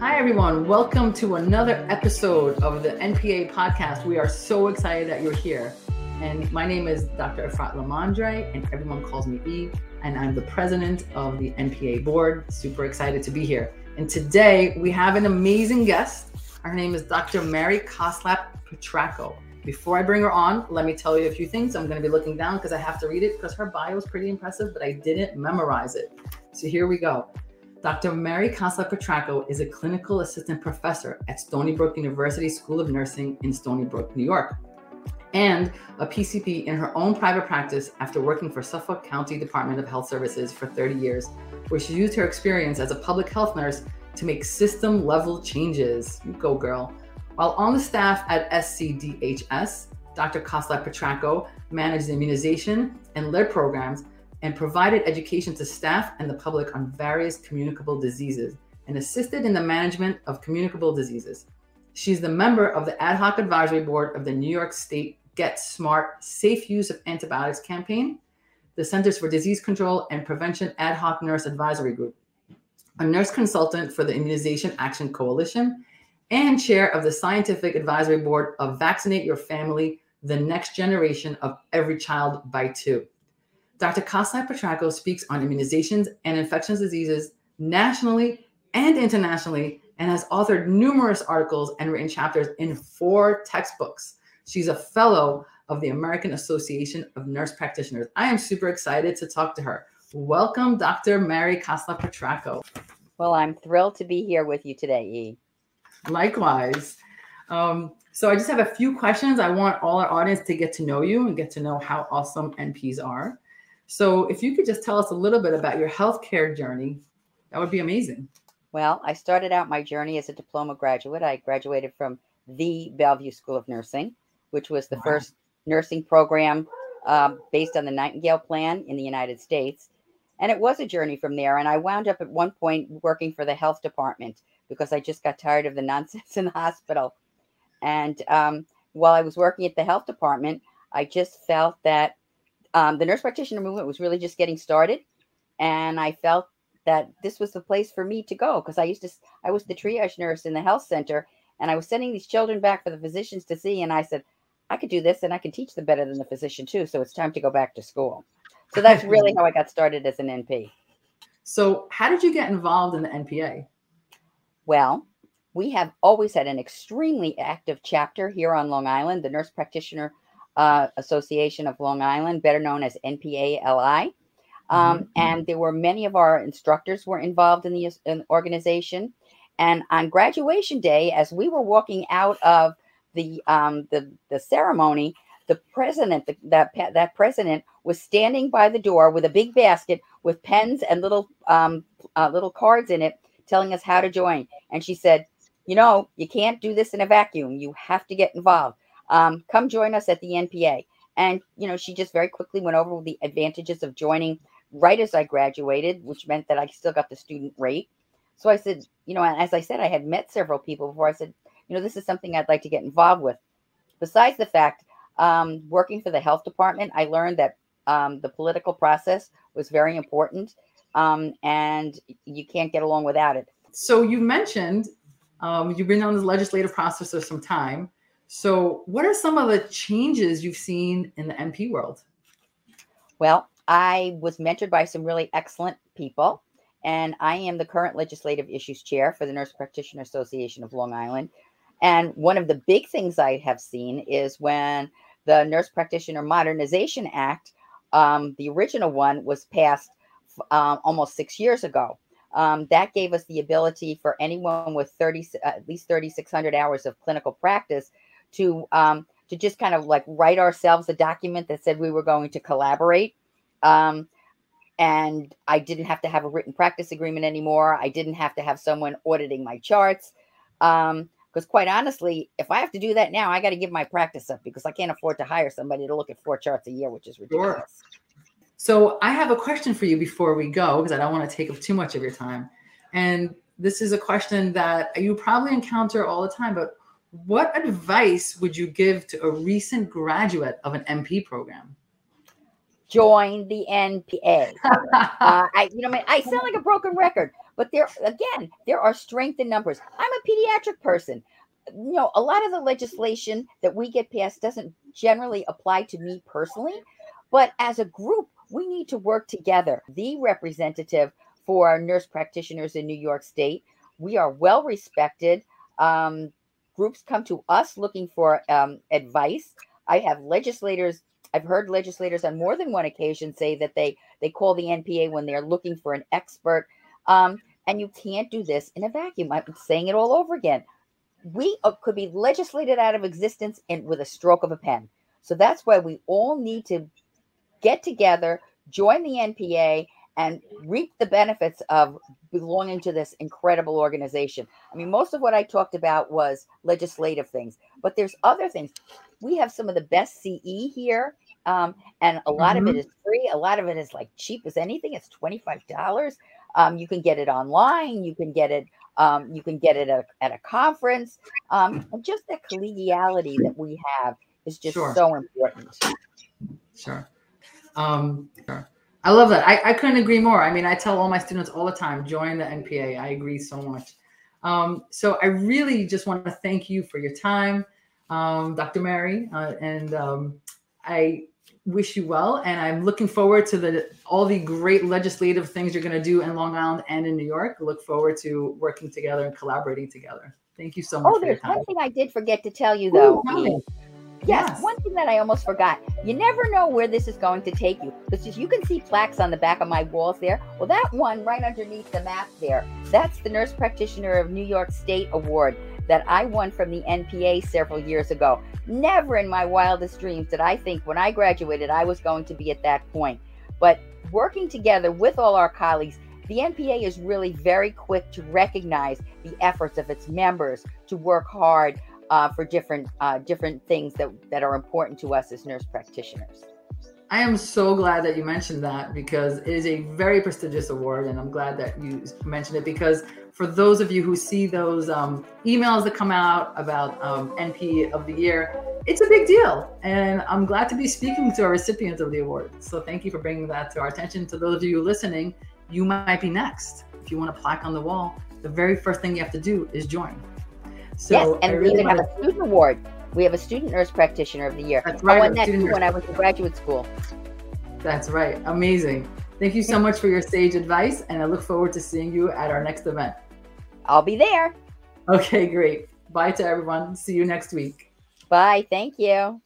Hi, everyone. Welcome to another episode of the NPA podcast. We are so excited that you're here. And my name is Dr. Efrat LaMandre, and everyone calls me E, and I'm the president of the NPA board. Super excited to be here. And today we have an amazing guest. Her name is Dr. Mary Koslap Petraco. Before I bring her on, let me tell you a few things. I'm going to be looking down because I have to read it because her bio is pretty impressive, but I didn't memorize it. So here we go. Dr. Mary Koslap Petraco is a clinical assistant professor at Stony Brook University School of Nursing in Stony Brook, New York, and a PCP in her own private practice after working for Suffolk County Department of Health Services for 30 years, where she used her experience as a public health nurse to make system level changes. You go, girl. While on the staff at SCDHS, Dr. Koslap Petraco managed immunization and lead programs and provided education to staff and the public on various communicable diseases and assisted in the management of communicable diseases. She's the member of the ad hoc advisory board of the New York State Get Smart Safe Use of Antibiotics campaign, the Centers for Disease Control and Prevention Ad hoc Nurse Advisory Group, a nurse consultant for the Immunization Action Coalition, and chair of the scientific advisory board of Vaccinate Your Family, the next generation of every child by two. Dr. Koslap Petraco speaks on immunizations and infectious diseases nationally and internationally and has authored numerous articles and written chapters in four textbooks. She's a fellow of the American Association of Nurse Practitioners. I am super excited to talk to her. Welcome, Dr. Mary Koslap Petraco. Well, I'm thrilled to be here with you today, E. Likewise. Um, so I just have a few questions. I want all our audience to get to know you and get to know how awesome NPs are. So if you could just tell us a little bit about your healthcare journey, that would be amazing. Well, I started out my journey as a diploma graduate. I graduated from the Bellevue School of Nursing, which was the wow. first nursing program um, based on the Nightingale Plan in the United States. And it was a journey from there. And I wound up at one point working for the health department because I just got tired of the nonsense in the hospital. And um, while I was working at the health department, I just felt that um, the nurse practitioner movement was really just getting started, and I felt that this was the place for me to go because I used to I was the triage nurse in the health center, and I was sending these children back for the physicians to see, and I said I could do this and I can teach them better than the physician too. So it's time to go back to school. So that's really how I got started as an NP. So how did you get involved in the NPA? Well, we have always had an extremely active chapter here on Long Island. The Nurse Practitioner uh, Association of Long Island, better known as NPALI. Um, mm-hmm. And there were many of our instructors were involved in the in organization. And on graduation day, as we were walking out of the um, the, the ceremony, the president, the, that that president was standing by the door with a big basket with pens and little um, uh, little cards in it, telling us how to join. And she said, "You know, you can't do this in a vacuum. You have to get involved um, come join us at the NPA. And, you know, she just very quickly went over the advantages of joining right as I graduated, which meant that I still got the student rate. So I said, you know, as I said, I had met several people before. I said, you know, this is something I'd like to get involved with. Besides the fact, um, working for the health department, I learned that um, the political process was very important um, and you can't get along without it. So you mentioned um, you've been on the legislative process for some time. So, what are some of the changes you've seen in the NP world? Well, I was mentored by some really excellent people, and I am the current legislative issues chair for the Nurse Practitioner Association of Long Island. And one of the big things I have seen is when the Nurse Practitioner Modernization Act, um, the original one, was passed um, almost six years ago. Um, that gave us the ability for anyone with 30, at least 3,600 hours of clinical practice to um, to just kind of like write ourselves a document that said we were going to collaborate. Um, and I didn't have to have a written practice agreement anymore. I didn't have to have someone auditing my charts. Um, because quite honestly, if I have to do that now, I got to give my practice up because I can't afford to hire somebody to look at four charts a year, which is ridiculous. Sure. So I have a question for you before we go because I don't want to take up too much of your time. And this is a question that you probably encounter all the time, but what advice would you give to a recent graduate of an NP program? Join the NPA. uh, I, you know, I sound like a broken record, But there, again, there are strength in numbers. I'm a pediatric person. You know, a lot of the legislation that we get passed doesn't generally apply to me personally, but as a group, we need to work together. The representative for nurse practitioners in New York State, we are well respected. Um, groups come to us looking for um, advice. I have legislators. I've heard legislators on more than one occasion say that they they call the NPA when they're looking for an expert. Um, and you can't do this in a vacuum. I'm saying it all over again. We uh, could be legislated out of existence in, with a stroke of a pen. So that's why we all need to get together, join the NPA, and reap the benefits of belonging to this incredible organization. I mean, most of what I talked about was legislative things, but there's other things. We have some of the best CE here, um, and a lot mm-hmm. of it mm-hmm. free. A lot of it is like cheap as anything. It's twenty five dollars. Um, you can get it online. You can get it. Um, you can get it at, at a conference. Um, and just the collegiality that we have is just sure. so important. Sure. Um, sure. I love that. I, I couldn't agree more. I mean, I tell all my students all the time, join the NPA. I agree so much. Um, so I really just want to thank you for your time, um, Dr. Mary, uh, and um, I wish you well. And I'm looking forward to the all the great legislative things you're going to do in Long Island and in New York. Look forward to working together and collaborating together. Thank you so much. Oh, there's one thing I did forget to tell you though. Ooh, Yes, yes, one thing that I almost forgot. You never know where this is going to take you. Because you can see plaques on the back of my walls there. Well, that one right underneath the map there, that's the Nurse Practitioner of New York State Award that I won from the NPA several years ago. Never in my wildest dreams did I think when I graduated I was going to be at that point. But working together with all our colleagues, the NPA is really very quick to recognize the efforts of its members to work hard uh, for different uh, different things that that are important to us as nurse practitioners. I am so glad that you mentioned that because it is a very prestigious award, and I'm glad that you mentioned it because for those of you who see those um, emails that come out about um, NP of the year, it's a big deal, and I'm glad to be speaking to a recipient of the award. So thank you for bringing that to our attention. To those of you listening, you might be next. If you want a plaque on the wall, the very first thing you have to do is join. So yes, and really we even have a student award. We have a student nurse practitioner of the year. That's right. I won that too when I was in graduate school. That's right. Amazing. Thank you so much for your sage advice, and I look forward to seeing you at our next event. I'll be there. Okay, great. Bye to everyone. See you next week. Bye. Thank you.